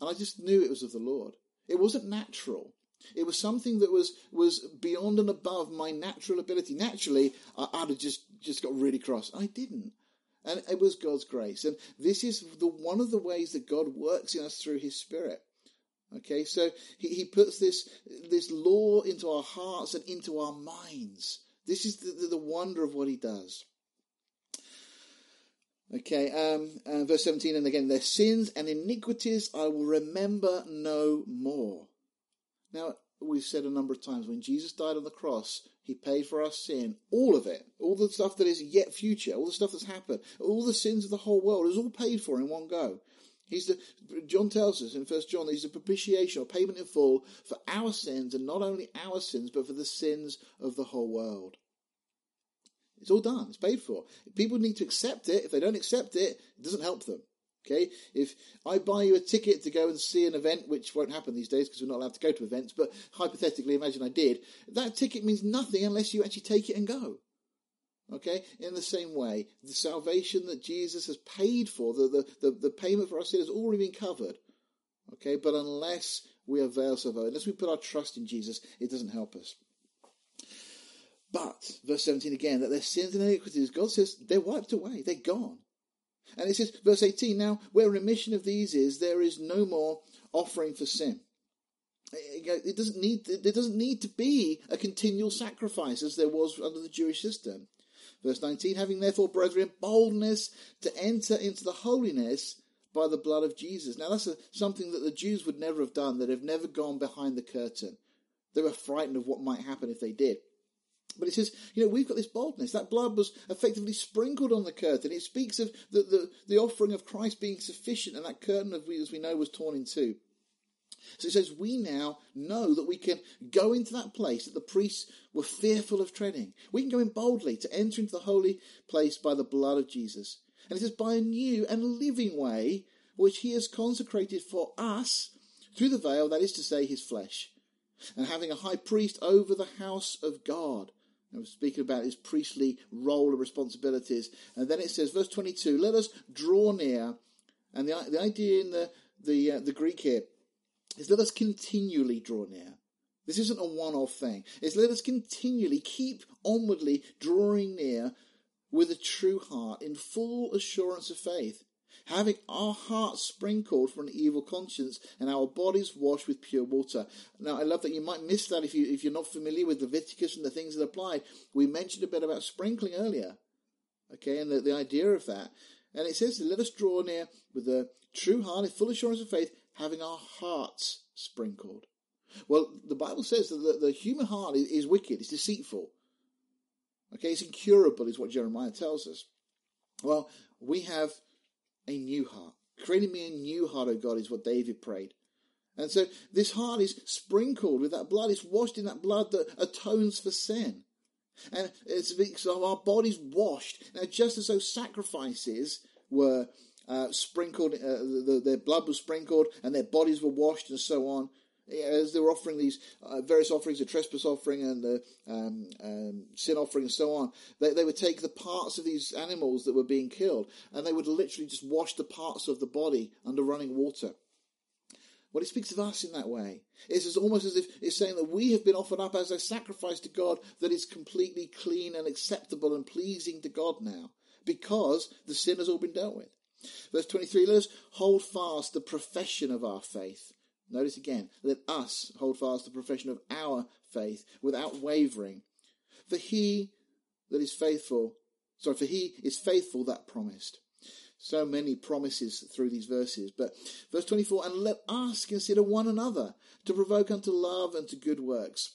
and I just knew it was of the Lord. It wasn't natural. It was something that was was beyond and above my natural ability. Naturally, I, would have just just got really cross. I didn't, and it was God's grace. And this is the one of the ways that God works in us through His Spirit. Okay, so he, he puts this this law into our hearts and into our minds. This is the, the, the wonder of what he does. Okay, um, uh, verse 17, and again, their sins and iniquities I will remember no more. Now, we've said a number of times, when Jesus died on the cross, he paid for our sin, all of it, all the stuff that is yet future, all the stuff that's happened, all the sins of the whole world is all paid for in one go. He's the John tells us in First John he's a propitiation or payment in full for our sins, and not only our sins, but for the sins of the whole world. It's all done. It's paid for. People need to accept it. If they don't accept it, it doesn't help them. Okay, if I buy you a ticket to go and see an event, which won't happen these days because we're not allowed to go to events, but hypothetically, imagine I did, that ticket means nothing unless you actually take it and go. Okay, in the same way, the salvation that Jesus has paid for, the, the, the, the payment for our sin has already been covered. Okay, but unless we avail ourselves, unless we put our trust in Jesus, it doesn't help us. But, verse 17 again, that their sins and iniquities, God says, they're wiped away, they're gone. And it says, verse 18, now where remission of these is, there is no more offering for sin. It doesn't need, there doesn't need to be a continual sacrifice as there was under the Jewish system. Verse 19, having therefore, brethren, boldness to enter into the holiness by the blood of Jesus. Now that's a, something that the Jews would never have done, that have never gone behind the curtain. They were frightened of what might happen if they did. But it says, you know, we've got this boldness. That blood was effectively sprinkled on the curtain. It speaks of the, the, the offering of Christ being sufficient, and that curtain, of, as we know, was torn in two. So it says, we now know that we can go into that place that the priests were fearful of treading. We can go in boldly to enter into the holy place by the blood of Jesus. And it says, by a new and living way, which he has consecrated for us through the veil, that is to say, his flesh. And having a high priest over the house of God. And we're speaking about his priestly role and responsibilities. And then it says, verse 22, let us draw near. And the, the idea in the, the, uh, the Greek here is let us continually draw near. This isn't a one off thing. It's let us continually keep onwardly drawing near with a true heart in full assurance of faith, having our hearts sprinkled from an evil conscience and our bodies washed with pure water. Now, I love that you might miss that if, you, if you're not familiar with Leviticus and the things that apply. We mentioned a bit about sprinkling earlier, okay, and the, the idea of that. And it says, let us draw near with a true heart in full assurance of faith, having our hearts sprinkled. Well, the Bible says that the, the human heart is, is wicked, it's deceitful. Okay, it's incurable, is what Jeremiah tells us. Well, we have a new heart. Creating me a new heart, O God, is what David prayed. And so this heart is sprinkled with that blood. It's washed in that blood that atones for sin. And it's because our bodies washed. Now, just as those sacrifices were uh, sprinkled, uh, the, their blood was sprinkled and their bodies were washed and so on. As they were offering these uh, various offerings, the trespass offering and the um, um, sin offering and so on, they, they would take the parts of these animals that were being killed and they would literally just wash the parts of the body under running water. Well, it speaks of us in that way. It's almost as if it's saying that we have been offered up as a sacrifice to God that is completely clean and acceptable and pleasing to God now because the sin has all been dealt with. Verse 23, let us hold fast the profession of our faith. Notice again, let us hold fast the profession of our faith without wavering. For he that is faithful, sorry, for he is faithful that promised. So many promises through these verses. But verse 24, and let us consider one another to provoke unto love and to good works.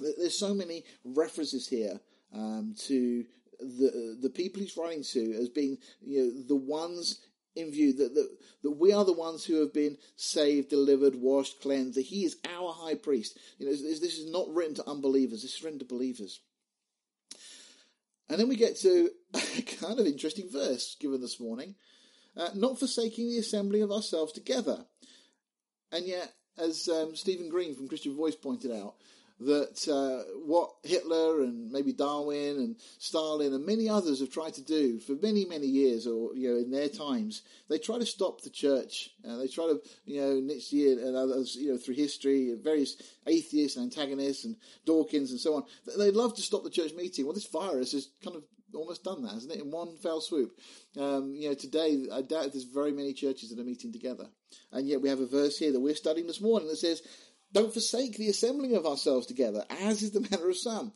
There's so many references here um, to the the people he's writing to as being you know the ones in view that, that that we are the ones who have been saved, delivered, washed, cleansed. That he is our high priest. You know, this, this is not written to unbelievers. This is written to believers. And then we get to a kind of interesting verse given this morning. Uh, not forsaking the assembly of ourselves together. And yet, as um, Stephen Green from Christian Voice pointed out, that uh, what Hitler and maybe Darwin and Stalin and many others have tried to do for many many years, or you know in their times, they try to stop the church. Uh, they try to you know Nietzsche and others you know through history, various atheists and antagonists and Dawkins and so on. They love to stop the church meeting. Well, this virus has kind of almost done that, hasn't it? In one fell swoop. Um, you know, today I doubt there's very many churches that are meeting together, and yet we have a verse here that we're studying this morning that says don't forsake the assembling of ourselves together, as is the manner of some.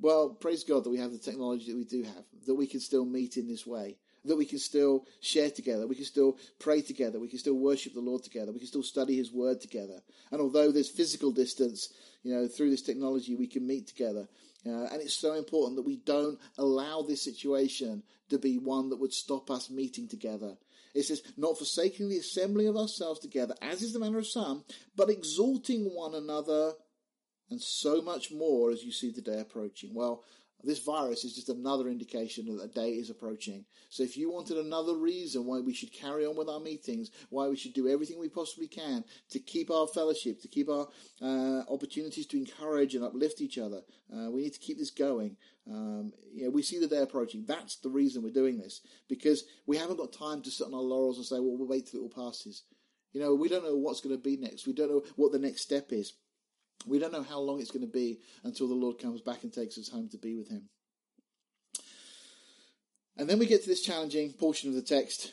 Well, praise God that we have the technology that we do have, that we can still meet in this way, that we can still share together, we can still pray together, we can still worship the Lord together, we can still study His Word together. And although there's physical distance, you know, through this technology, we can meet together. Uh, and it's so important that we don't allow this situation to be one that would stop us meeting together. It says, not forsaking the assembling of ourselves together, as is the manner of some, but exalting one another, and so much more as you see the day approaching. Well, this virus is just another indication that a day is approaching. So if you wanted another reason why we should carry on with our meetings, why we should do everything we possibly can to keep our fellowship, to keep our uh, opportunities to encourage and uplift each other, uh, we need to keep this going. Um, you know, we see the day approaching. That's the reason we're doing this because we haven't got time to sit on our laurels and say, "Well, we'll wait till it all passes." You know, we don't know what's going to be next. We don't know what the next step is. We don't know how long it's going to be until the Lord comes back and takes us home to be with Him. And then we get to this challenging portion of the text.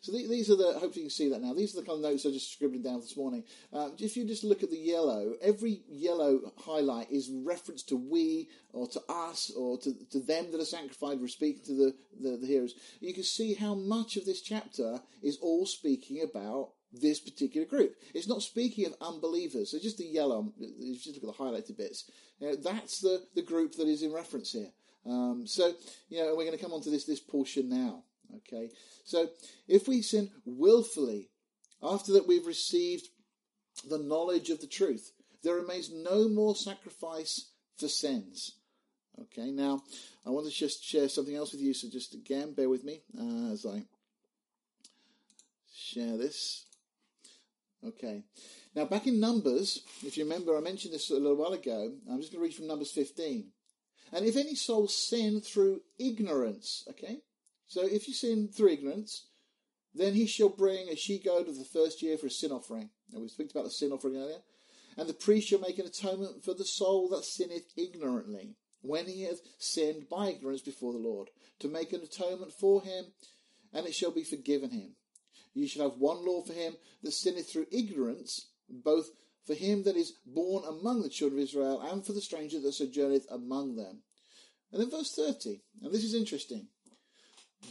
So these are the, hopefully you can see that now, these are the kind of notes I just scribbled down this morning. Um, if you just look at the yellow, every yellow highlight is reference to we or to us or to, to them that are sanctified. We're speaking to the, the, the hearers. You can see how much of this chapter is all speaking about this particular group. It's not speaking of unbelievers. So just the yellow, if you just look at the highlighted bits, you know, that's the, the group that is in reference here. Um, so, you know, we're going to come on to this, this portion now. Okay. So if we sin willfully, after that we've received the knowledge of the truth, there remains no more sacrifice for sins. Okay. Now, I want to just share something else with you. So just again, bear with me uh, as I share this. Okay. Now, back in Numbers, if you remember, I mentioned this a little while ago. I'm just going to read from Numbers 15. And if any soul sin through ignorance, okay? So if you sin through ignorance, then he shall bring a she goat of the first year for a sin offering. And we spoke about the sin offering earlier. And the priest shall make an atonement for the soul that sinneth ignorantly, when he hath sinned by ignorance before the Lord, to make an atonement for him, and it shall be forgiven him. You shall have one law for him that sinneth through ignorance, both for him that is born among the children of Israel, and for the stranger that sojourneth among them. And then verse 30, and this is interesting.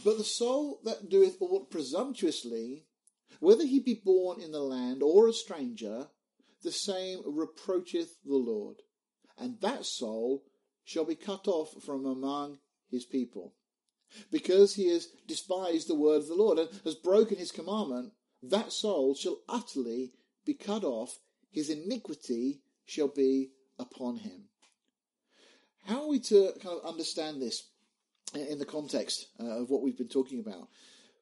But the soul that doeth aught presumptuously, whether he be born in the land or a stranger, the same reproacheth the Lord, and that soul shall be cut off from among his people. Because he has despised the word of the Lord and has broken his commandment, that soul shall utterly be cut off his iniquity shall be upon him. How are we to kind of understand this in the context uh, of what we've been talking about?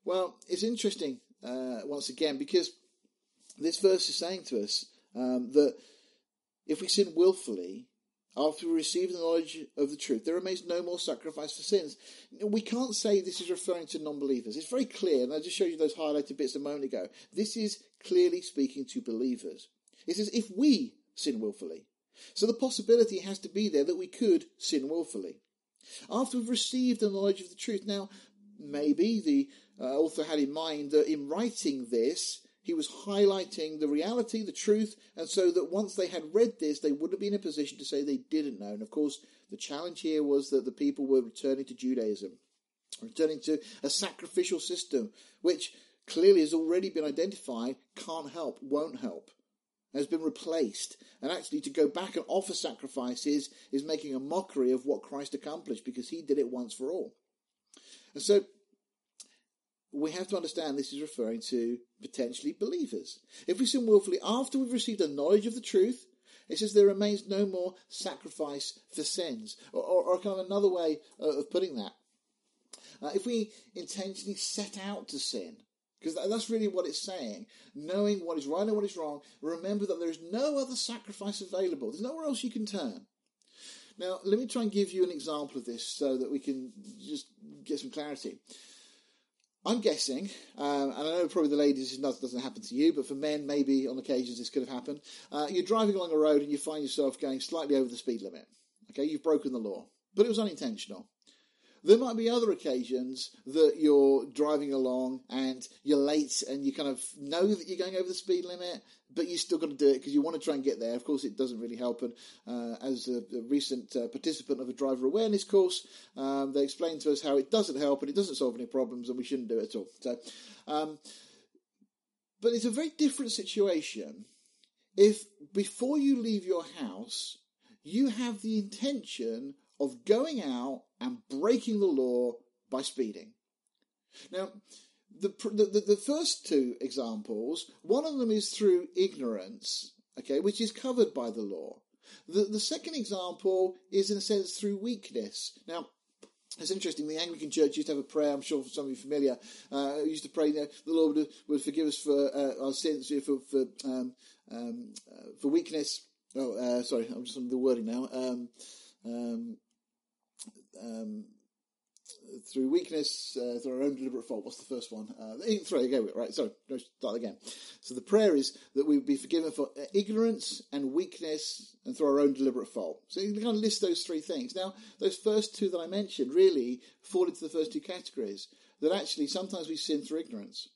Well, it's interesting uh, once again because this verse is saying to us um, that if we sin willfully, after we receive the knowledge of the truth, there remains no more sacrifice for sins. We can't say this is referring to non believers. It's very clear, and I just showed you those highlighted bits a moment ago. This is clearly speaking to believers. It says, if we sin willfully. So the possibility has to be there that we could sin willfully. After we've received the knowledge of the truth, now maybe the uh, author had in mind that in writing this, he was highlighting the reality, the truth, and so that once they had read this, they would have been in a position to say they didn't know. And of course, the challenge here was that the people were returning to Judaism, returning to a sacrificial system, which clearly has already been identified, can't help, won't help has been replaced. And actually, to go back and offer sacrifices is making a mockery of what Christ accomplished because he did it once for all. And so, we have to understand this is referring to potentially believers. If we sin willfully after we've received a knowledge of the truth, it says there remains no more sacrifice for sins. Or, or, or kind of another way of putting that. Uh, if we intentionally set out to sin, because that's really what it's saying. Knowing what is right and what is wrong, remember that there is no other sacrifice available. There's nowhere else you can turn. Now, let me try and give you an example of this so that we can just get some clarity. I'm guessing, um, and I know probably the ladies doesn't happen to you, but for men, maybe on occasions this could have happened. Uh, you're driving along a road and you find yourself going slightly over the speed limit. Okay, you've broken the law, but it was unintentional. There might be other occasions that you're driving along and you're late and you kind of know that you're going over the speed limit, but you still got to do it because you want to try and get there. Of course, it doesn't really help. And uh, as a, a recent uh, participant of a driver awareness course, um, they explained to us how it doesn't help and it doesn't solve any problems and we shouldn't do it at all. So, um, but it's a very different situation if before you leave your house, you have the intention of going out and breaking the law by speeding. Now, the, the, the first two examples, one of them is through ignorance, okay, which is covered by the law. The, the second example is, in a sense, through weakness. Now, it's interesting. The Anglican Church used to have a prayer. I'm sure some of you are familiar. Uh, used to pray that the Lord would, would forgive us for uh, our sins, for for um, um, uh, for weakness. Oh, uh, sorry, I'm just on the wording now. Um, um, through weakness, uh, through our own deliberate fault. What's the first one? Uh, three, go right. Sorry, no, start again. So the prayer is that we would be forgiven for ignorance and weakness and through our own deliberate fault. So you kind of list those three things. Now, those first two that I mentioned really fall into the first two categories. That actually sometimes we sin through ignorance.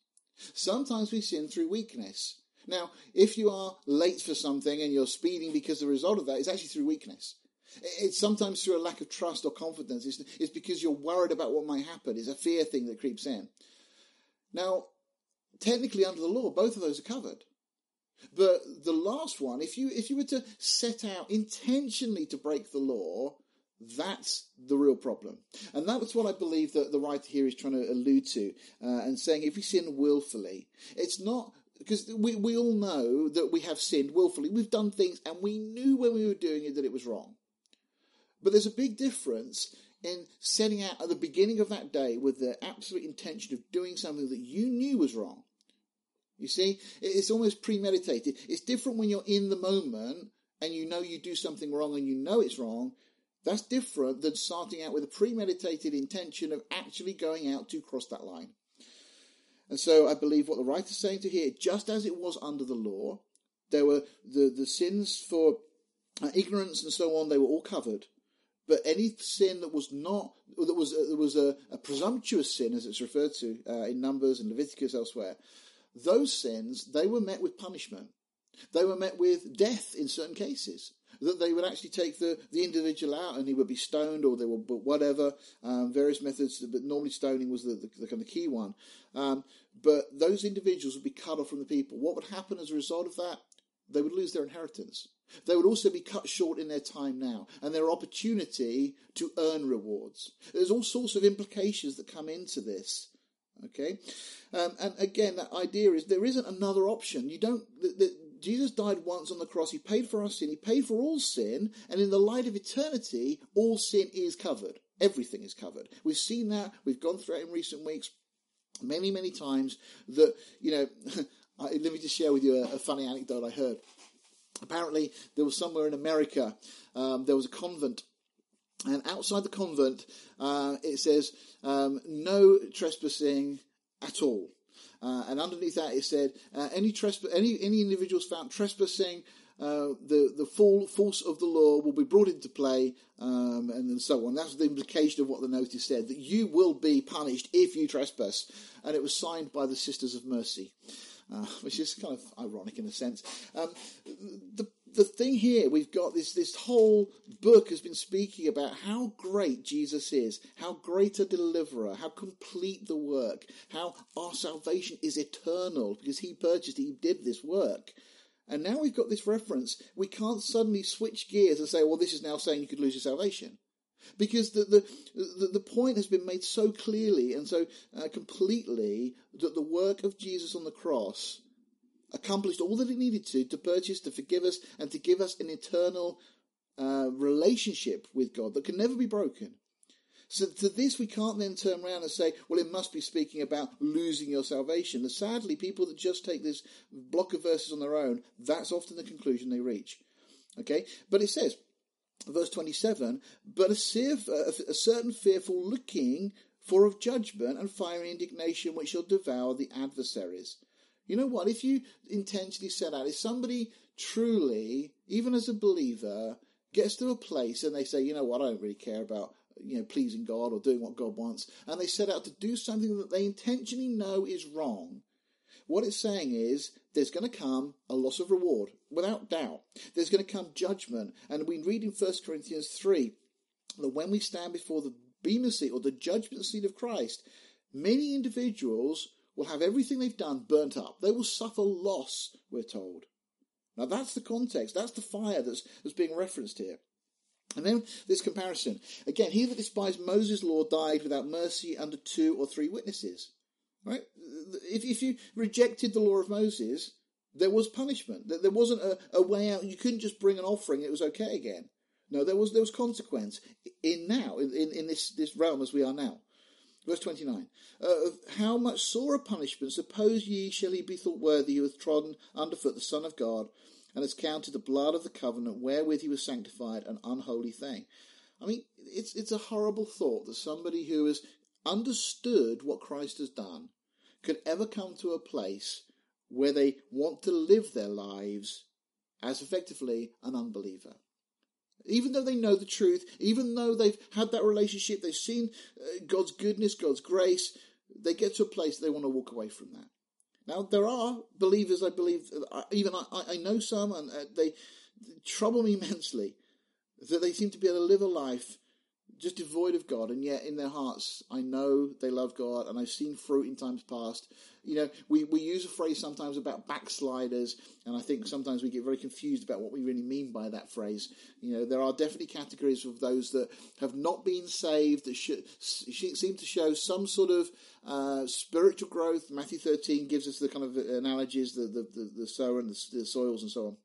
Sometimes we sin through weakness. Now, if you are late for something and you're speeding because the result of that is actually through weakness. It's sometimes through a lack of trust or confidence. It's, it's because you're worried about what might happen. It's a fear thing that creeps in. Now, technically under the law, both of those are covered. But the last one, if you if you were to set out intentionally to break the law, that's the real problem. And that's what I believe that the writer here is trying to allude to uh, and saying if we sin willfully, it's not because we, we all know that we have sinned willfully. We've done things and we knew when we were doing it that it was wrong. But there's a big difference in setting out at the beginning of that day with the absolute intention of doing something that you knew was wrong. You see, it's almost premeditated. It's different when you're in the moment and you know you do something wrong and you know it's wrong. That's different than starting out with a premeditated intention of actually going out to cross that line. And so I believe what the writer's saying to here, just as it was under the law, there were the, the sins for uh, ignorance and so on, they were all covered. But any sin that was not that was that was a, a, presumptuous sin, as it's referred to uh, in Numbers and Leviticus elsewhere, those sins they were met with punishment. They were met with death in certain cases. That they would actually take the, the individual out and he would be stoned or they would but whatever um, various methods. But normally stoning was the, the, the kind of key one. Um, but those individuals would be cut off from the people. What would happen as a result of that? They would lose their inheritance. They would also be cut short in their time now and their opportunity to earn rewards. There's all sorts of implications that come into this. Okay, um, and again, that idea is there isn't another option. You don't. The, the, Jesus died once on the cross. He paid for our sin. He paid for all sin, and in the light of eternity, all sin is covered. Everything is covered. We've seen that. We've gone through it in recent weeks, many, many times. That you know. let me just share with you a, a funny anecdote I heard. Apparently, there was somewhere in America, um, there was a convent and outside the convent, uh, it says um, no trespassing at all. Uh, and underneath that, it said uh, any trespass, any any individuals found trespassing, uh, the the full force of the law will be brought into play, um, and, and so on. That's the implication of what the notice said that you will be punished if you trespass. And it was signed by the Sisters of Mercy uh, which is kind of ironic in a sense. Um, the the thing here, we've got this this whole book has been speaking about how great Jesus is, how great a deliverer, how complete the work, how our salvation is eternal because He purchased He did this work. And now we've got this reference. We can't suddenly switch gears and say, well, this is now saying you could lose your salvation because the, the, the, point has been made so clearly and so uh, completely that the work of Jesus on the cross accomplished all that it needed to to purchase, to forgive us, and to give us an eternal uh, relationship with God that can never be broken. So to this we can't then turn around and say, well, it must be speaking about losing your salvation. And sadly, people that just take this block of verses on their own, that's often the conclusion they reach. Okay? But it says, verse 27 but a, a, certain fearful looking for of judgment and fiery indignation which shall devour the adversaries. You know what? If you intentionally set out if somebody truly even as a believer gets to a place and they say you know what? I don't really care about you know pleasing god or doing what god wants and they set out to do something that they intentionally know is wrong what it's saying is there's going to come a loss of reward, without doubt. There's going to come judgment. And we read in 1 Corinthians 3 that when we stand before the bema seat or the judgment seat of Christ, many individuals will have everything they've done burnt up. They will suffer loss, we're told. Now that's the context, that's the fire that's, that's being referenced here. And then this comparison. Again, he that despised Moses' law died without mercy under two or three witnesses. Right? If, if you rejected the law of Moses, there was punishment. There wasn't a, a way out. You couldn't just bring an offering; it was okay again. No, there was there was consequence in now in, in this this realm as we are now. Verse 29. Uh, how much sorer punishment, suppose ye, shall he be thought worthy who hath trodden underfoot the Son of God, and has counted the blood of the covenant wherewith he was sanctified an unholy thing? I mean, it's, it's a horrible thought that somebody who has understood what Christ has done could ever come to a place where they want to live their lives as effectively an unbeliever. Even though they know the truth, even though they've had that relationship, they've seen uh, God's goodness, God's grace, they get to a place they want to walk away from that. Now, there are believers, I believe, even I, I know some, and uh, they trouble me immensely that they seem to be able to live a life just devoid of God, and yet in their hearts, I know they love God, and I've seen fruit in times past. You know, we, we use a phrase sometimes about backsliders, and I think sometimes we get very confused about what we really mean by that phrase. You know, there are definitely categories of those that have not been saved, that should, seem to show some sort of uh, spiritual growth. Matthew 13 gives us the kind of analogies, the, the, the, the sower and the, the soils and so on.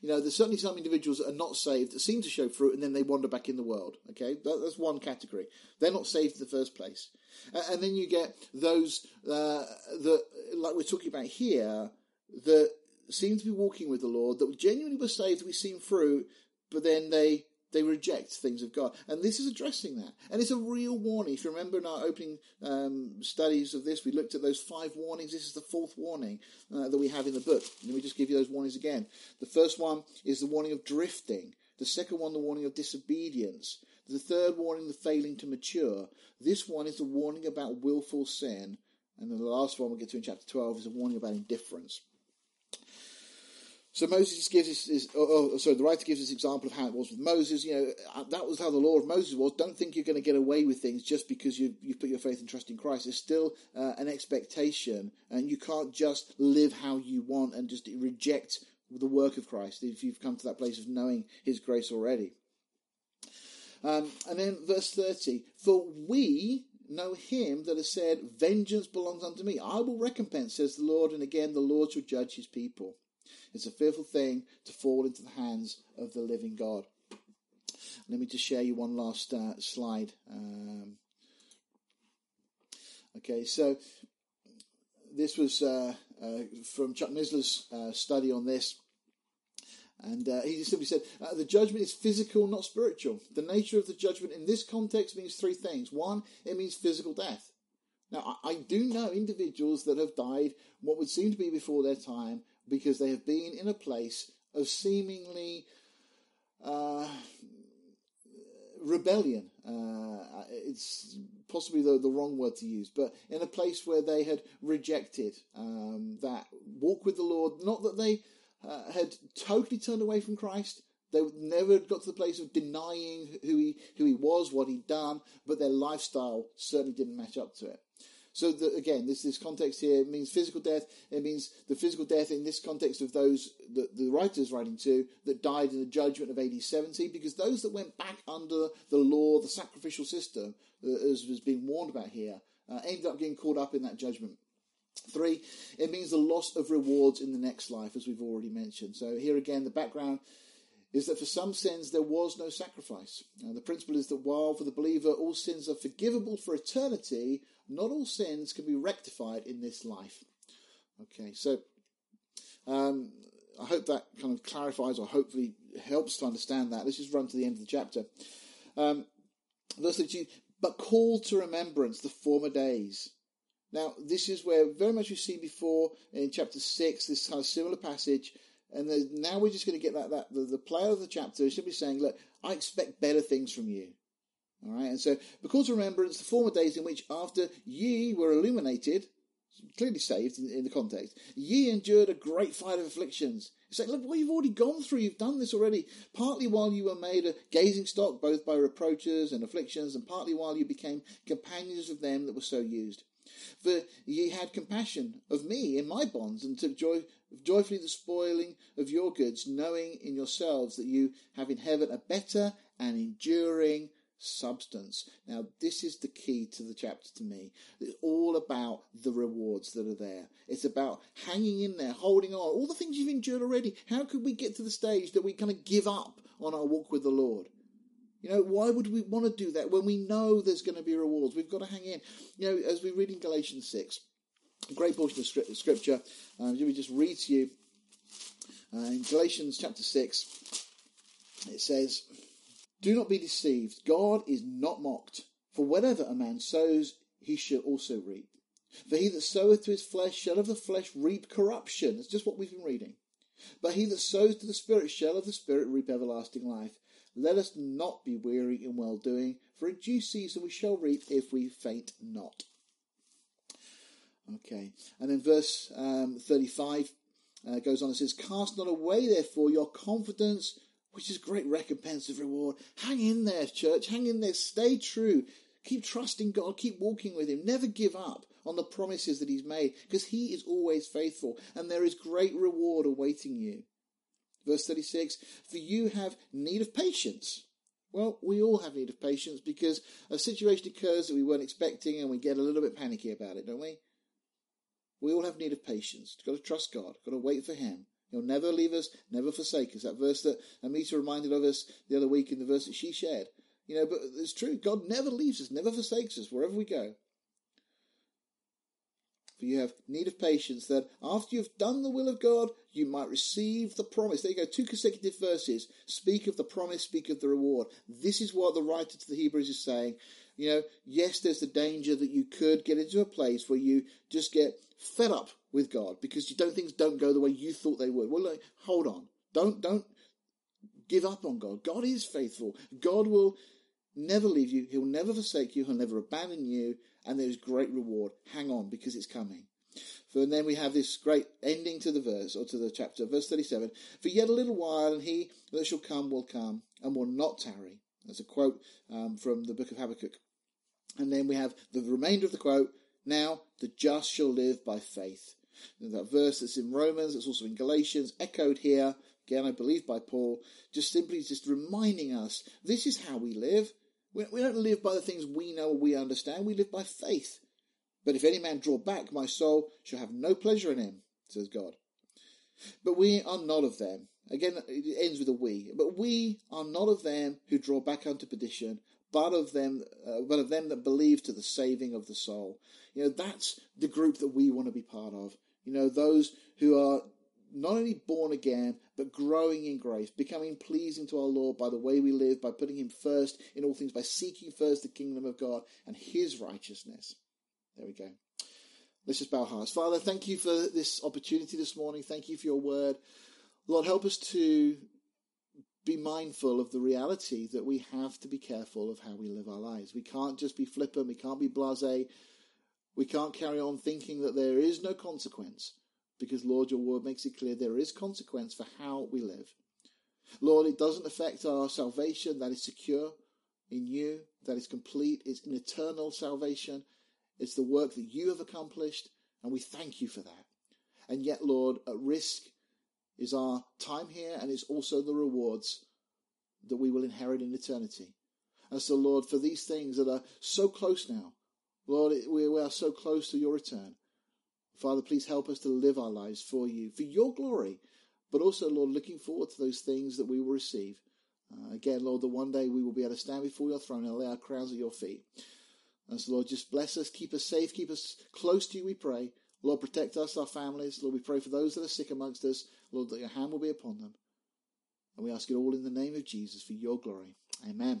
You know, there's certainly some individuals that are not saved that seem to show fruit and then they wander back in the world. Okay, that, that's one category. They're not saved in the first place. And then you get those uh, that, like we're talking about here, that seem to be walking with the Lord, that genuinely were saved, we've seen fruit, but then they they reject things of God. And this is addressing that. And it's a real warning. If you remember in our opening um, studies of this, we looked at those five warnings. This is the fourth warning uh, that we have in the book. Let me just give you those warnings again. The first one is the warning of drifting. The second one, the warning of disobedience. The third warning, the failing to mature. This one is the warning about willful sin. And then the last one we'll get to in chapter 12 is a warning about indifference. So Moses gives us, oh, oh, sorry, the writer gives us example of how it was with Moses. You know, uh, that was how the law of Moses was. Don't think you're going to get away with things just because you you put your faith and trust in Christ. There's still uh, an expectation, and you can't just live how you want and just reject the work of Christ if you've come to that place of knowing His grace already. Um, and then verse thirty: For we know Him that has said, "Vengeance belongs unto me; I will recompense," says the Lord. And again, the Lord shall judge His people. It's a fearful thing to fall into the hands of the living God. Let me just share you one last uh, slide. Um, okay, so this was uh, uh, from Chuck Missler's uh, study on this. And uh, he simply said, uh, the judgment is physical, not spiritual. The nature of the judgment in this context means three things. One, it means physical death. Now, I, I do know individuals that have died what would seem to be before their time because they have been in a place of seemingly uh, rebellion. Uh, it's possibly the, the wrong word to use, but in a place where they had rejected um, that walk with the Lord. Not that they uh, had totally turned away from Christ. They never got to the place of denying who he who he was, what he'd done, but their lifestyle certainly didn't match up to it. So again, this this context here means physical death. It means the physical death in this context of those that the writer is writing to that died in the judgment of AD 70, because those that went back under the law, the sacrificial system, uh, as was being warned about here, uh, ended up getting caught up in that judgment. Three, it means the loss of rewards in the next life, as we've already mentioned. So here again, the background is that for some sins there was no sacrifice. And the principle is that while for the believer all sins are forgivable for eternity, not all sins can be rectified in this life. Okay, so um, I hope that kind of clarifies or hopefully helps to understand that. Let's just run to the end of the chapter. Um, verse 32, but call to remembrance the former days. Now, this is where very much we've seen before in chapter 6, this kind of similar passage and now we're just going to get that, that the, the player of the chapter is simply saying, look, I expect better things from you. All right, and so because remembrance the former days in which after ye were illuminated, clearly saved in, in, the context, ye endured a great fight of afflictions. It's like, look, what you've already gone through, you've done this already. Partly while you were made a gazing stock, both by reproaches and afflictions, and partly while you became companions of them that were so used. For ye had compassion of me in my bonds, and took joy, joyfully the spoiling of your goods, knowing in yourselves that you have in heaven a better and enduring substance. Now, this is the key to the chapter to me. It's all about the rewards that are there. It's about hanging in there, holding on, all the things you've endured already. How could we get to the stage that we kind of give up on our walk with the Lord? You know, why would we want to do that when we know there's going to be rewards? We've got to hang in. You know, as we read in Galatians 6, a great portion of scripture, um, let me just read to you. Uh, in Galatians chapter 6, it says, do not be deceived. God is not mocked. For whatever a man sows, he shall also reap. For he that soweth to his flesh shall of the flesh reap corruption. It's just what we've been reading. But he that sows to the Spirit shall of the Spirit reap everlasting life. Let us not be weary in well doing, for in due season we shall reap if we faint not. Okay, and then verse um, 35 uh, goes on and says, Cast not away therefore your confidence which is great recompense of reward. Hang in there, church. Hang in there. Stay true. Keep trusting God. Keep walking with Him. Never give up on the promises that He's made because He is always faithful and there is great reward awaiting you. Verse 36 For you have need of patience. Well, we all have need of patience because a situation occurs that we weren't expecting and we get a little bit panicky about it, don't we? We all have need of patience. You've got to trust God. You've got to wait for Him. He'll never leave us, never forsake us. That verse that Amita reminded of us the other week in the verse that she shared. You know, but it's true. God never leaves us, never forsakes us wherever we go. For you have need of patience that after you've done the will of God, you might receive the promise. There you go, two consecutive verses. Speak of the promise, speak of the reward. This is what the writer to the Hebrews is saying. You know, yes, there's the danger that you could get into a place where you just get fed up with God because you don't things don't go the way you thought they would. Well, like, hold on. Don't don't give up on God. God is faithful. God will never leave you. He'll never forsake you. He'll never abandon you. And there's great reward. Hang on because it's coming. For then we have this great ending to the verse or to the chapter, verse 37. For yet a little while, and he that shall come will come and will not tarry. That's a quote um, from the book of Habakkuk. And then we have the remainder of the quote. Now the just shall live by faith. That verse that's in Romans, it's also in Galatians, echoed here, again, I believe by Paul, just simply just reminding us this is how we live. We, don't live by the things we know or we understand, we live by faith. But if any man draw back, my soul shall have no pleasure in him, says God. But we are not of them. Again, it ends with a we. But we are not of them who draw back unto perdition, but of them, uh, but of them that believe to the saving of the soul. You know, that's the group that we want to be part of. You know, those who are not only born again, but growing in grace, becoming pleasing to our Lord by the way we live, by putting Him first in all things, by seeking first the kingdom of God and His righteousness. There we go. Let's just bow our hearts. Father, thank you for this opportunity this morning. Thank you for your word. Lord, help us to be mindful of the reality that we have to be careful of how we live our lives. We can't just be flippant, we can't be blase, we can't carry on thinking that there is no consequence, because, Lord, your word makes it clear there is consequence for how we live. Lord, it doesn't affect our salvation, that is secure in you, that is complete, it's an eternal salvation, it's the work that you have accomplished, and we thank you for that. And yet, Lord, at risk is our time here, and it's also the rewards that we will inherit in eternity. And so, Lord, for these things that are so close now, Lord, we are so close to your return. Father, please help us to live our lives for you, for your glory, but also, Lord, looking forward to those things that we will receive. Uh, again, Lord, that one day we will be able to stand before your throne and lay our crowns at your feet. And so, Lord, just bless us, keep us safe, keep us close to you, we pray. Lord, protect us, our families. Lord, we pray for those that are sick amongst us. Lord, that your hand will be upon them. And we ask it all in the name of Jesus for your glory. Amen.